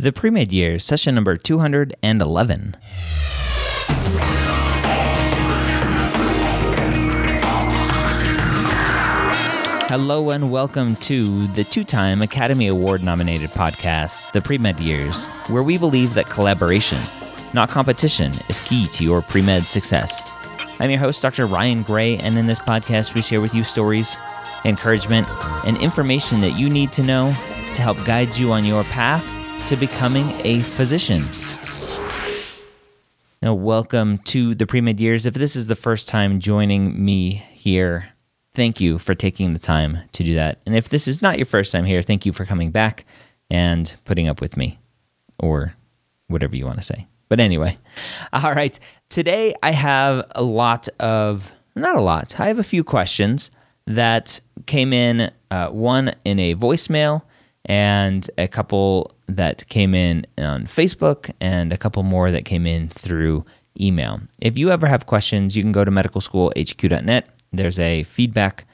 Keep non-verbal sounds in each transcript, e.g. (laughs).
The pre-med year, session number 211. Hello and welcome to the two time Academy Award nominated podcast, The Pre Med Years, where we believe that collaboration, not competition, is key to your pre med success. I'm your host, Dr. Ryan Gray, and in this podcast, we share with you stories, encouragement, and information that you need to know to help guide you on your path to becoming a physician. Now, welcome to the pre med years. If this is the first time joining me here, thank you for taking the time to do that. And if this is not your first time here, thank you for coming back and putting up with me or whatever you want to say. But anyway, (laughs) all right. Today I have a lot of, not a lot, I have a few questions that came in, uh, one in a voicemail and a couple that came in on Facebook and a couple more that came in through email. If you ever have questions, you can go to medicalschoolhq.net there's a feedback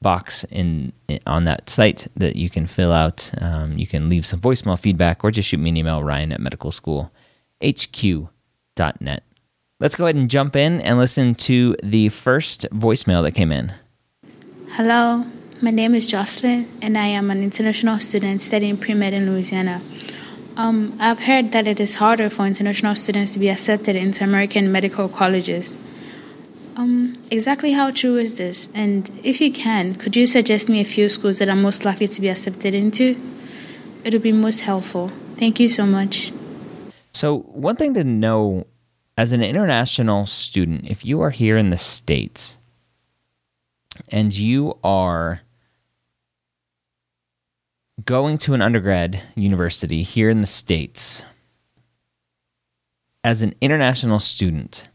box in, on that site that you can fill out. Um, you can leave some voicemail feedback or just shoot me an email, ryan at medicalschoolhq.net. Let's go ahead and jump in and listen to the first voicemail that came in. Hello, my name is Jocelyn, and I am an international student studying pre med in Louisiana. Um, I've heard that it is harder for international students to be accepted into American medical colleges. Um, exactly how true is this? And if you can, could you suggest me a few schools that I'm most likely to be accepted into? It would be most helpful. Thank you so much. So, one thing to know as an international student, if you are here in the States and you are going to an undergrad university here in the States, as an international student,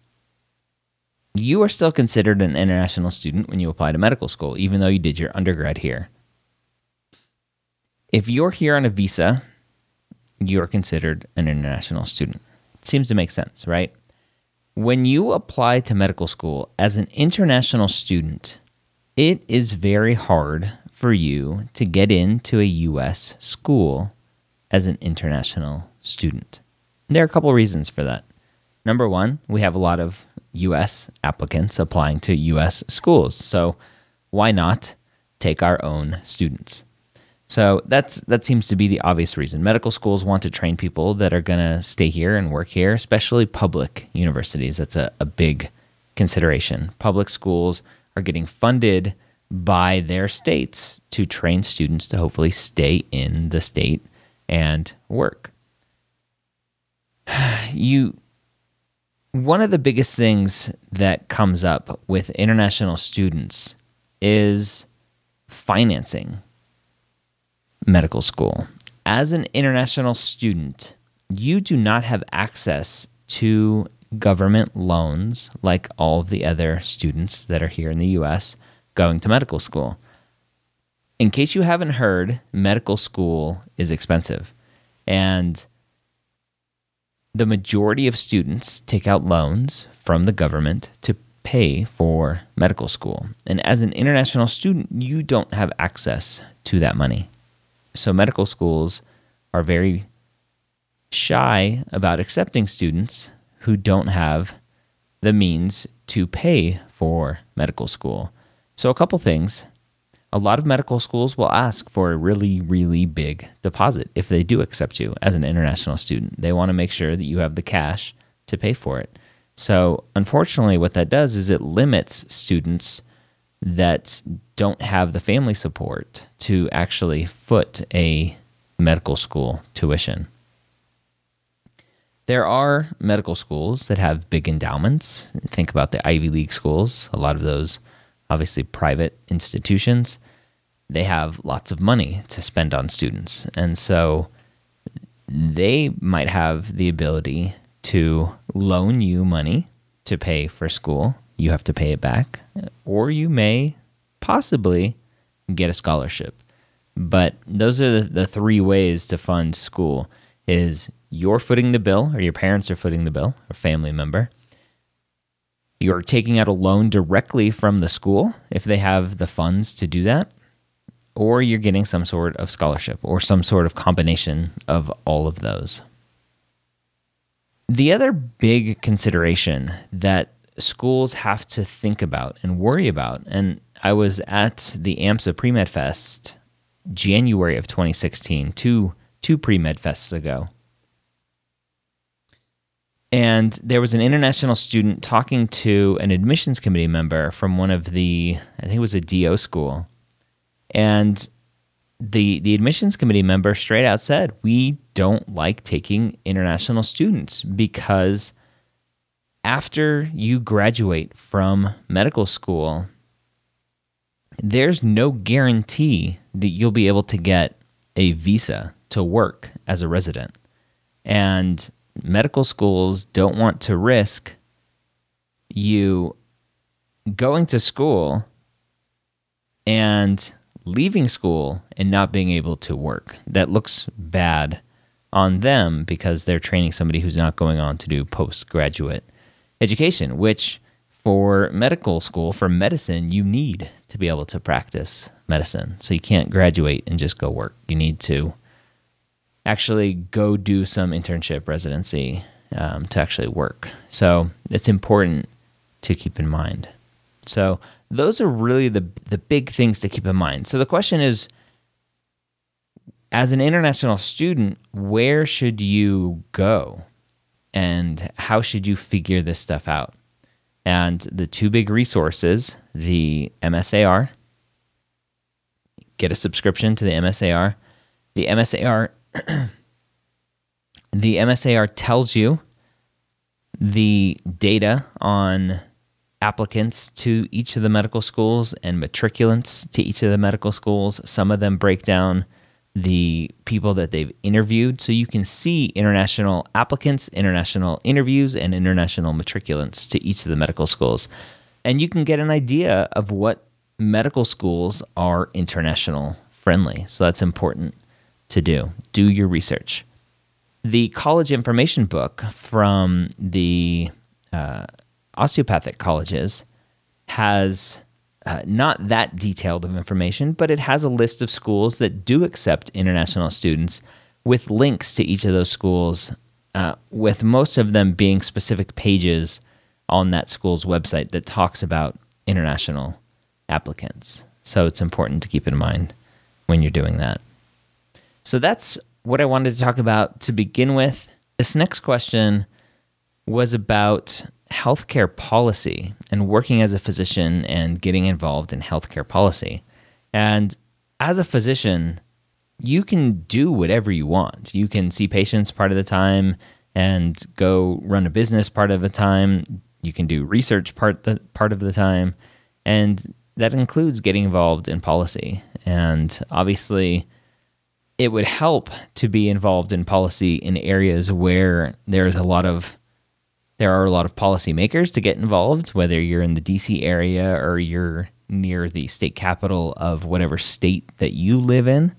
you are still considered an international student when you apply to medical school, even though you did your undergrad here. If you're here on a visa, you're considered an international student. It seems to make sense, right? When you apply to medical school as an international student, it is very hard for you to get into a U.S. school as an international student. There are a couple reasons for that. Number one, we have a lot of US applicants applying to US schools. So why not take our own students? So that's that seems to be the obvious reason. Medical schools want to train people that are going to stay here and work here, especially public universities. That's a, a big consideration. Public schools are getting funded by their states to train students to hopefully stay in the state and work. (sighs) You one of the biggest things that comes up with international students is financing medical school. As an international student, you do not have access to government loans like all the other students that are here in the US going to medical school. In case you haven't heard, medical school is expensive. And the majority of students take out loans from the government to pay for medical school. And as an international student, you don't have access to that money. So medical schools are very shy about accepting students who don't have the means to pay for medical school. So, a couple things. A lot of medical schools will ask for a really, really big deposit if they do accept you as an international student. They want to make sure that you have the cash to pay for it. So, unfortunately, what that does is it limits students that don't have the family support to actually foot a medical school tuition. There are medical schools that have big endowments. Think about the Ivy League schools, a lot of those obviously private institutions. They have lots of money to spend on students. And so they might have the ability to loan you money to pay for school. You have to pay it back. Or you may possibly get a scholarship. But those are the, the three ways to fund school is you're footing the bill or your parents are footing the bill, or family member. You're taking out a loan directly from the school if they have the funds to do that, or you're getting some sort of scholarship or some sort of combination of all of those. The other big consideration that schools have to think about and worry about, and I was at the AMSA Pre Med Fest January of 2016, two, two Pre Med Fests ago. And there was an international student talking to an admissions committee member from one of the, I think it was a DO school. And the the admissions committee member straight out said, "We don't like taking international students because after you graduate from medical school, there's no guarantee that you'll be able to get a visa to work as a resident. And medical schools don't want to risk you going to school and leaving school and not being able to work. That looks bad on them because they're training somebody who's not going on to do postgraduate education, which for medical school, for medicine, you need to be able to practice medicine. So you can't graduate and just go work. You need to actually go do some internship residency um, to actually work. So it's important to keep in mind. So those are really the the big things to keep in mind. So the question is as an international student, where should you go? And how should you figure this stuff out? And the two big resources, the MSAR, get a subscription to the MSAR. The MSAR (clears throat) the MSAR tells you the data on applicants to each of the medical schools and matriculants to each of the medical schools. Some of them break down the people that they've interviewed so you can see international applicants, international interviews, and international matriculants to each of the medical schools. And you can get an idea of what medical schools are international friendly. So that's important to do. Do your research. The college information book from the uh, osteopathic colleges has uh, not that detailed of information, but it has a list of schools that do accept international students with links to each of those schools, uh, with most of them being specific pages on that school's website that talks about international applicants. So it's important to keep in mind when you're doing that. So that's what I wanted to talk about to begin with. This next question was about healthcare policy and working as a physician and getting involved in healthcare policy. And as a physician, you can do whatever you want. You can see patients part of the time and go run a business part of the time. You can do research part the, part of the time, and that includes getting involved in policy. And obviously, it would help to be involved in policy in areas where there's a lot of there are a lot of policymakers to get involved, whether you're in the DC area or you're near the state capital of whatever state that you live in,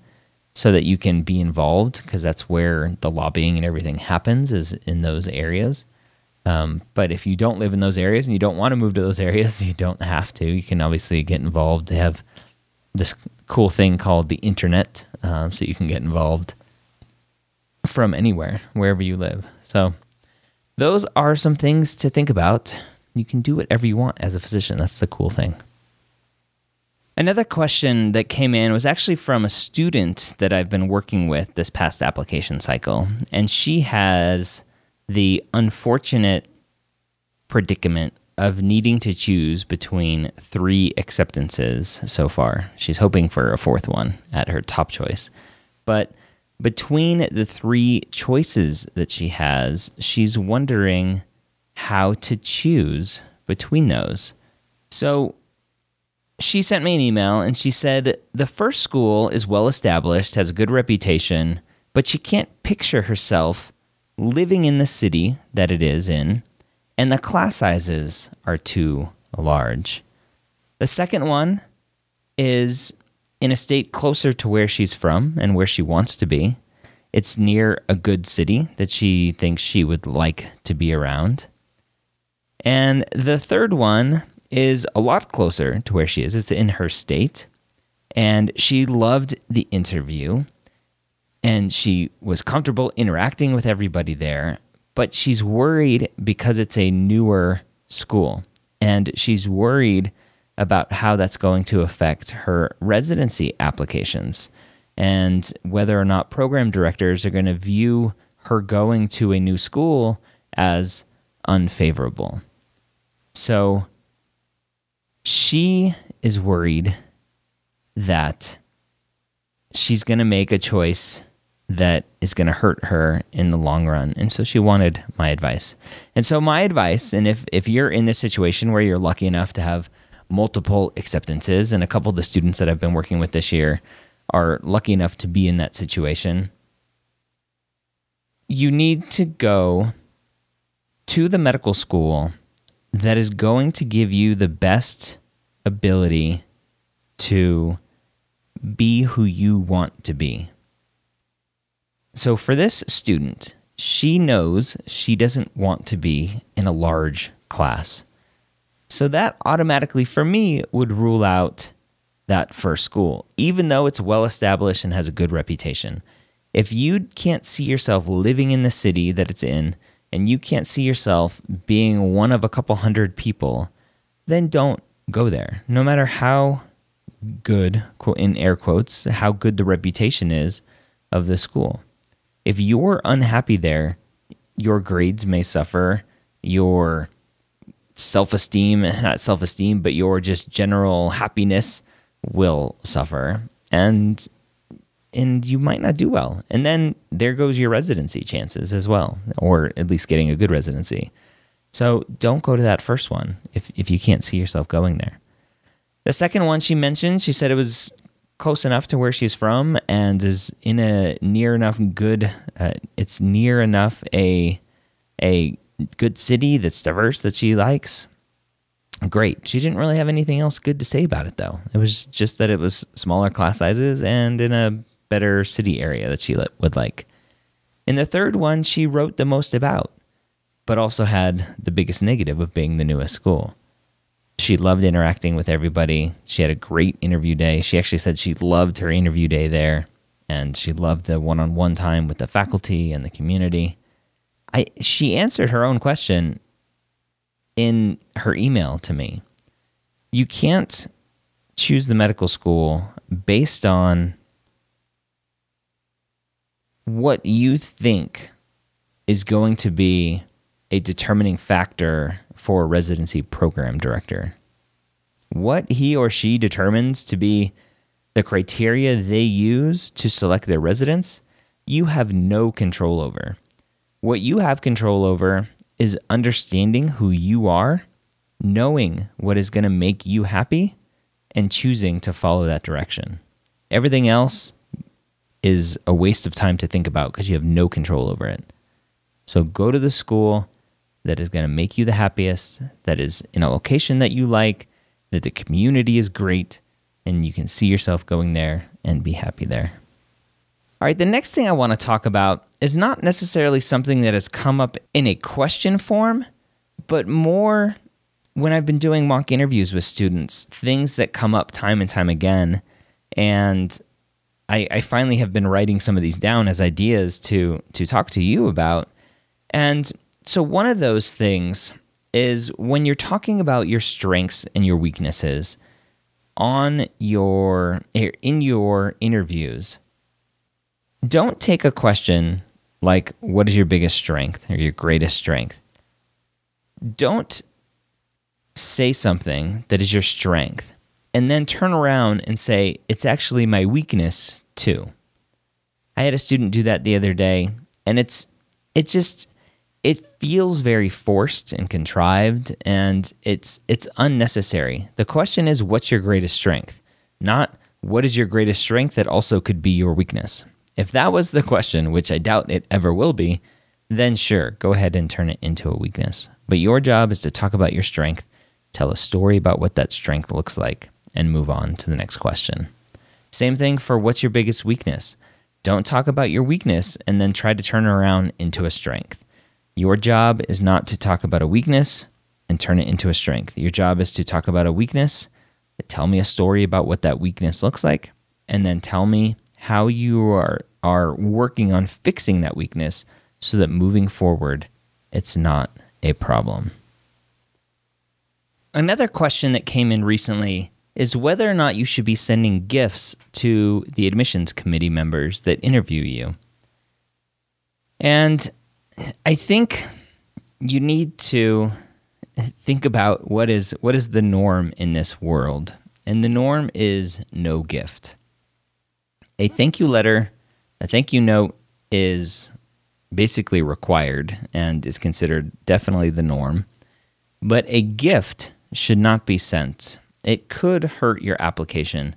so that you can be involved because that's where the lobbying and everything happens is in those areas. Um, but if you don't live in those areas and you don't want to move to those areas, (laughs) you don't have to. You can obviously get involved. They have this cool thing called the internet, um, so you can get involved from anywhere, wherever you live. So, those are some things to think about. You can do whatever you want as a physician. That's the cool thing. Another question that came in was actually from a student that I've been working with this past application cycle. And she has the unfortunate predicament of needing to choose between three acceptances so far. She's hoping for a fourth one at her top choice. But between the three choices that she has, she's wondering how to choose between those. So she sent me an email and she said the first school is well established, has a good reputation, but she can't picture herself living in the city that it is in, and the class sizes are too large. The second one is in a state closer to where she's from and where she wants to be. It's near a good city that she thinks she would like to be around. And the third one is a lot closer to where she is. It's in her state. And she loved the interview and she was comfortable interacting with everybody there. But she's worried because it's a newer school. And she's worried about how that's going to affect her residency applications and whether or not program directors are going to view her going to a new school as unfavorable. So she is worried that she's going to make a choice that is going to hurt her in the long run. And so she wanted my advice. And so my advice, and if, if you're in this situation where you're lucky enough to have multiple acceptances, and a couple of the students that I've been working with this year are lucky enough to be in that situation, you need to go to the medical school that is going to give you the best ability to be who you want to be. So, for this student, she knows she doesn't want to be in a large class. So, that automatically, for me, would rule out that first school, even though it's well established and has a good reputation. If you can't see yourself living in the city that it's in, and you can't see yourself being one of a couple hundred people, then don't go there. No matter how good, in air quotes, how good the reputation is of the school. If you're unhappy there, your grades may suffer, your self esteem, (laughs) not self esteem, but your just general happiness will suffer. And and you might not do well. And then there goes your residency chances as well, or at least getting a good residency. So don't go to that first one if, if you can't see yourself going there. The second one she mentioned, she said it was close enough to where she's from and is in a near enough good, uh, it's near enough a, a good city that's diverse that she likes. Great. She didn't really have anything else good to say about it though. It was just that it was smaller class sizes and in a better city area that she would like. In the third one, she wrote the most about, but also had the biggest negative of being the newest school. She loved interacting with everybody. She had a great interview day. She actually said she loved her interview day there, and she loved the one on one time with the faculty and the community. I, she answered her own question in her email to me. You can't choose the medical school based on what you think is going to be a determining factor for a residency program director. What he or she determines to be the criteria they use to select their residents, you have no control over. What you have control over is understanding who you are, knowing what is going to make you happy, and choosing to follow that direction. Everything else is a waste of time to think about because you have no control over it. So go to the school that is going to make you the happiest, that is in a location that you like, that the community is great, and you can see yourself going there and be happy there. All right, the next thing I want to talk about is not necessarily something that has come up in a question form, but more when I've been doing mock interviews with students, things that come up time and time again. And I, I finally have been writing some of these down as ideas to to talk to you about. And so one of those things is when you're talking about your strengths and your weaknesses on your eh, in your interviews, don't take a question like what is your biggest strength or your greatest strength. Don't say something that is your strength and then turn around and say, it's actually my weakness too. I had a student do that the other day, and it's it just it feels very forced and contrived and it's it's unnecessary. The question is what's your greatest strength? Not what is your greatest strength that also could be your weakness. If that was the question, which I doubt it ever will be, then sure, go ahead and turn it into a weakness. But your job is to talk about your strength, tell a story about what that strength looks like, and move on to the next question. Same thing for what's your biggest weakness. Don't talk about your weakness and then try to turn around into a strength. Your job is not to talk about a weakness and turn it into a strength. Your job is to talk about a weakness, tell me a story about what that weakness looks like, and then tell me how you are, are working on fixing that weakness so that moving forward, it's not a problem. Another question that came in recently is whether or not you should be sending gifts to the admissions committee members that interview you. And I think you need to think about what is what is the norm in this world. And the norm is no gift. A thank you letter, a thank you note is basically required and is considered definitely the norm. But a gift should not be sent. It could hurt your application.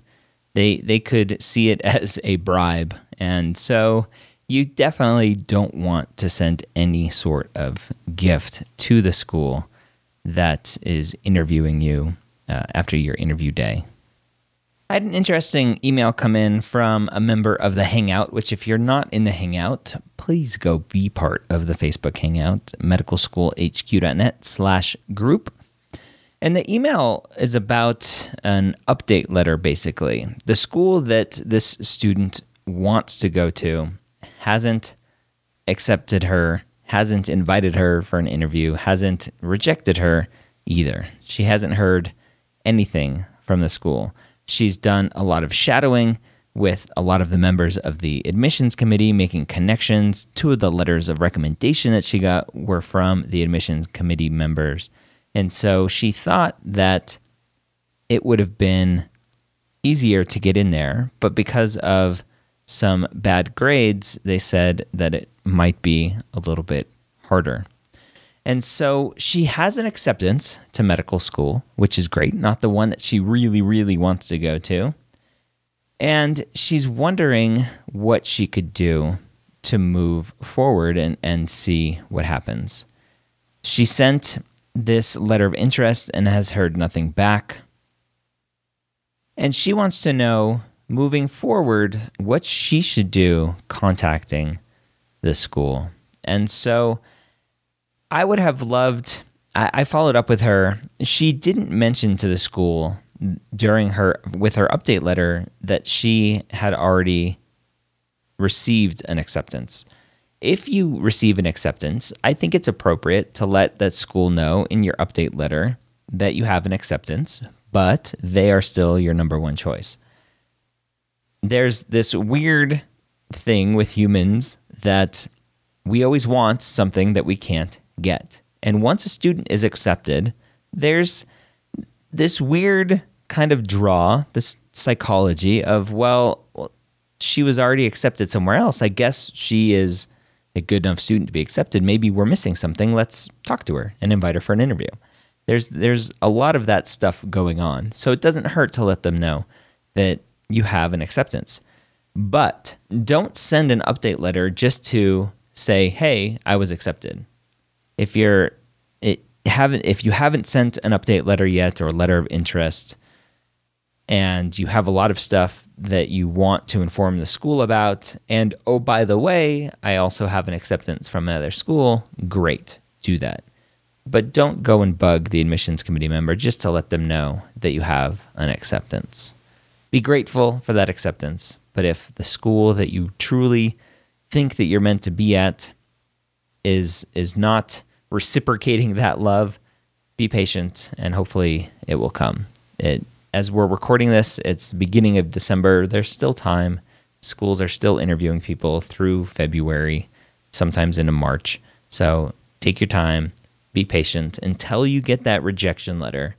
They they could see it (laughs) as a bribe, and so you definitely don't want to send any sort of gift to the school that is interviewing you uh, after your interview day. I had an interesting email come in from a member of the Hangout, which, if you're not in the Hangout, please go be part of the Facebook Hangout, medicalschoolhq.net slash group. And the email is about an update letter, basically. The school that this student wants to go to hasn't accepted her, hasn't invited her for an interview, hasn't rejected her either. She hasn't heard anything from the school. She's done a lot of shadowing with a lot of the members of the admissions committee, making connections. Two of the letters of recommendation that she got were from the admissions committee members. And so she thought that it would have been easier to get in there, but because of some bad grades, they said that it might be a little bit harder. And so she has an acceptance to medical school, which is great, not the one that she really, really wants to go to. And she's wondering what she could do to move forward and, and see what happens. She sent this letter of interest and has heard nothing back. And she wants to know moving forward what she should do contacting the school. And so I would have loved, I, I, followed up with her. She didn't mention to the school during her, with her update letter, that she had already received an acceptance if you receive an acceptance, I think it's appropriate to let that school know in your update letter that you have an acceptance, but they are still your number one choice. There's this weird thing with humans that we always want something that we can't get. And once a student is accepted, there's this weird kind of draw, this psychology of, well, she was already accepted somewhere else. I guess she is a good enough student to be accepted, maybe we're missing something. Let's talk to her and invite her for an interview. There's there's a lot of that stuff going on. So it doesn't hurt to let them know that you have an acceptance. But don't send an update letter just to say, "Hey, I was accepted." If you're it haven't if you haven't sent an update letter yet or a letter of interest, and you have a lot of stuff that you want to inform the school about, and oh, by the way, I also have an acceptance from another school, great, do that. but don't go and bug the admissions committee member just to let them know that you have an acceptance. Be grateful for that acceptance, but if the school that you truly think that you're meant to be at is is not reciprocating that love, be patient and hopefully it will come. It as we're recording this, it's beginning of December. There's still time. Schools are still interviewing people through February, sometimes into March. So take your time, be patient until you get that rejection letter.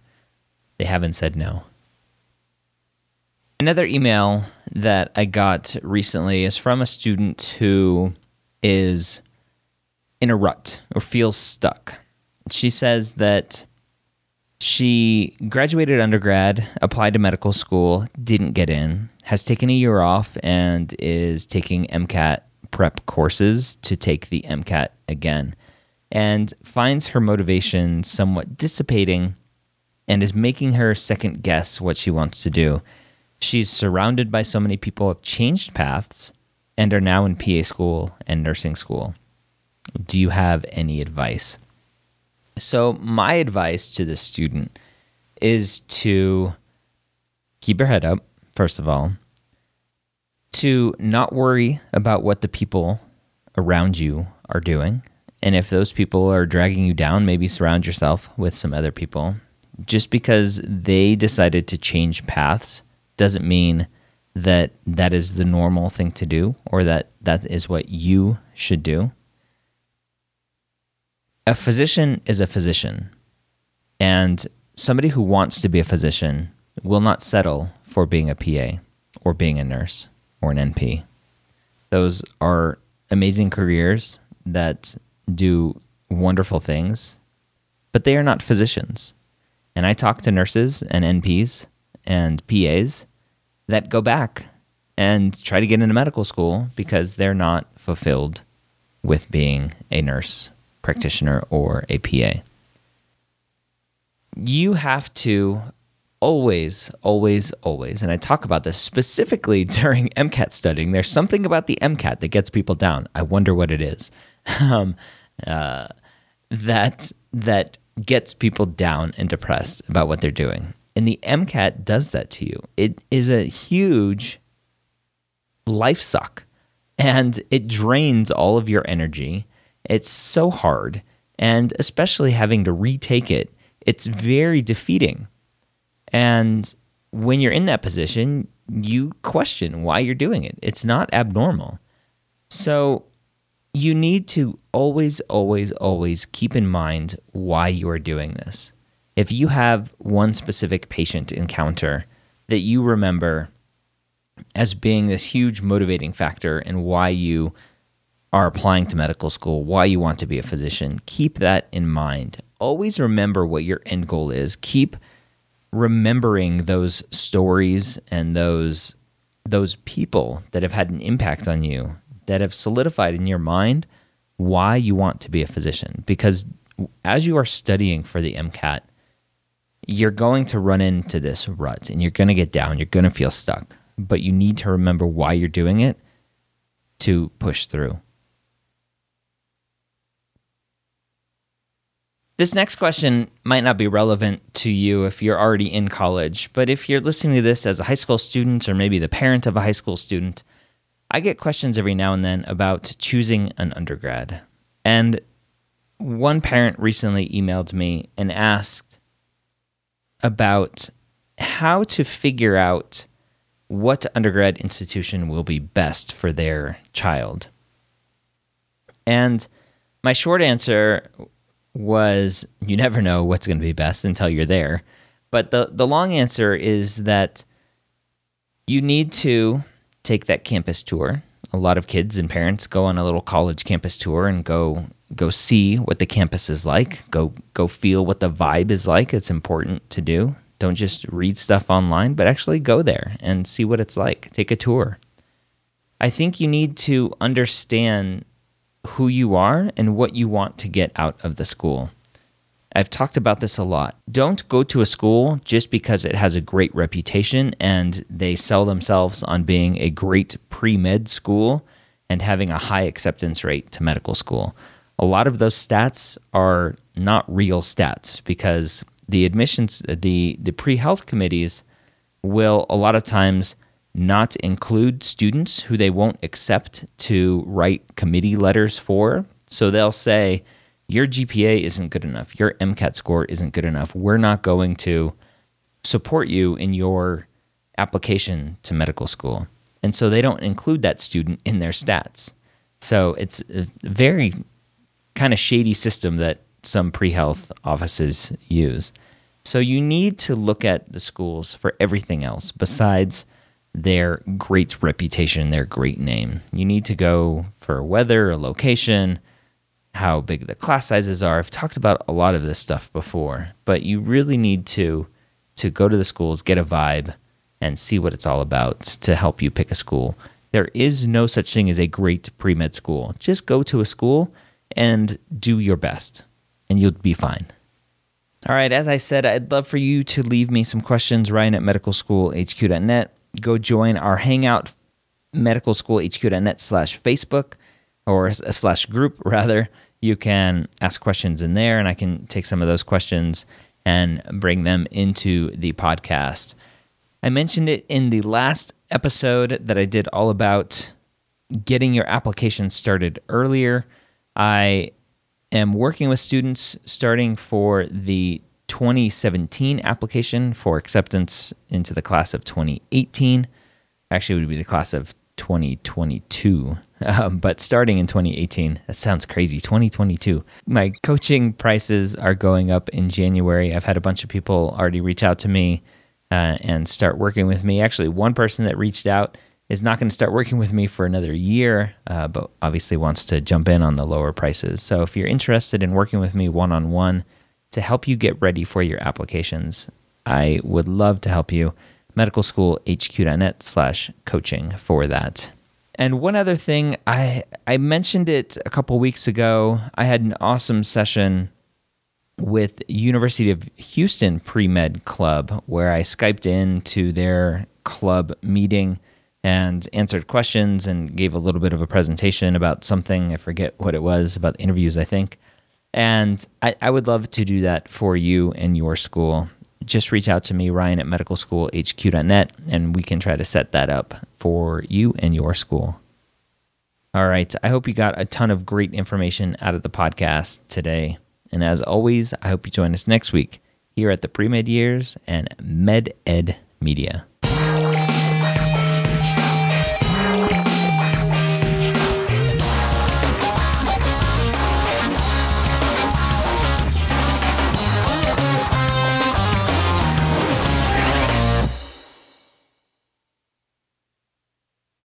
They haven't said no. Another email that I got recently is from a student who is in a rut or feels stuck. She says that she graduated undergrad, applied to medical school, didn't get in, has taken a year off, and is taking MCAT prep courses to take the MCAT again, and finds her motivation somewhat dissipating and is making her second guess what she wants to do. She's surrounded by so many people who have changed paths and are now in PA school and nursing school. Do you have any advice? So, my advice to the student is to keep your head up, first of all, to not worry about what the people around you are doing. And if those people are dragging you down, maybe surround yourself with some other people. Just because they decided to change paths doesn't mean that that is the normal thing to do or that that is what you should do a physician is a physician, and somebody who wants to be a physician will not settle for being a PA or being a nurse or an NP. Those are amazing careers that do wonderful things, but they are not physicians. And I talk to nurses and NPs and PAs that go back and try to get into medical school because they're not fulfilled with being a nurse practitioner or a PA. You have to always, always, always, and I talk about this specifically (laughs) during MCAT studying. There's something about the MCAT that gets people down. I wonder what it is. (laughs) Um, uh, that that gets people down and depressed about what they're doing. And the MCAT does that to you. It is a huge life suck and it drains all of your energy it's so hard. And especially having to retake it, it's very defeating. And when you're in that position, you question why you're doing it. It's not abnormal. So you need to always, always, always keep in mind why you are doing this. If you have one specific patient encounter that you remember as being this huge motivating factor and why you are applying to medical school, why you want to be a physician, keep that in mind. Always remember what your end goal is. Keep remembering those stories and those those people that have had an impact on you that have solidified in your mind why you want to be a physician because as you are studying for the MCAT you're going to run into this rut and you're going to get down you're going to feel stuck but you need to remember why you're doing it to push through This next question might not be relevant to you if you're already in college, but if you're listening to this as a high school student or maybe the parent of a high school student, I get questions every now and then about choosing an undergrad. And one parent recently emailed me and asked about how to figure out what undergrad institution will be best for their child. And my short answer was you never know what's going to be best until you're there. But the the long answer is that you need to take that campus tour. A lot of kids and parents go on a little college campus tour and go go see what the campus is like. Go go feel what the vibe is like. It's important to do. Don't just read stuff online, but actually go there and see what it's like. Take a tour. I think you need to understand who you are and what you want to get out of the school. I've talked about this a lot. Don't go to a school just because it has a great reputation and they sell themselves on being a great pre med school and having a high acceptance rate to medical school. A lot of those stats are not real stats because the admissions, the, the pre health committees will a lot of times not include students who they won't accept to write committee letters for. So they'll say, Your GPA isn't good enough. Your MCAT score isn't good enough. We're not going to support you in your application to medical school. And so they don't include that student in their stats. So it's uh, very kind of shady system that some pre health offices use. So you need to look at the schools for everything else besides their great reputation, their great name. You need to go for weather, location, how big the class sizes are. I've talked about a lot of this stuff before, but you really need to to go to the schools, get a vibe, and see what it's all about to help you pick a school. There is no such thing as a great pre med school. Just go to a school and do your best, and you'll be fine. All right, as I said, I'd love for you to leave me some questions, Ryan at medicalschoolhq.net. Go join our Hangout, medicalschoolhq.net slash Facebook, or a uh, slash group, (laughs) rather. You can ask questions in there, and I can take some of those questions and bring them into the podcast. I mentioned it in the last episode that I did all about getting your application started earlier. I am working with students starting for the 2017 application for acceptance into the class of 2018. Actually, it would be the class of 2022. (laughs) Um, but starting in 2018, that sounds crazy. 2022. My coaching prices are going up in January. I've had a bunch of people already reach out to me uh, and start working with me. Actually, one person that reached out is not going to start working with me for another year, uh, but obviously wants to jump in on the lower prices. So if you're interested in working with me one on one to help you get ready for your applications, I would love to help you. Medicalschoolhq.net slash coaching for that. And one other thing, I I mentioned it a couple weeks ago. I had an awesome session with University of Houston Pre Med Club where I skyped in to their club meeting and answered questions and gave a little bit of a presentation about something. I forget what it was about the interviews, I think. And I, I would love to do that for you and your school. Just reach out to me, Ryan at medicalschoolhq.net, and we can try to set that up for you and your school. All right. I hope you got a ton of great information out of the podcast today. And as always, I hope you join us next week here at the Pre Med Years and Med Ed Media.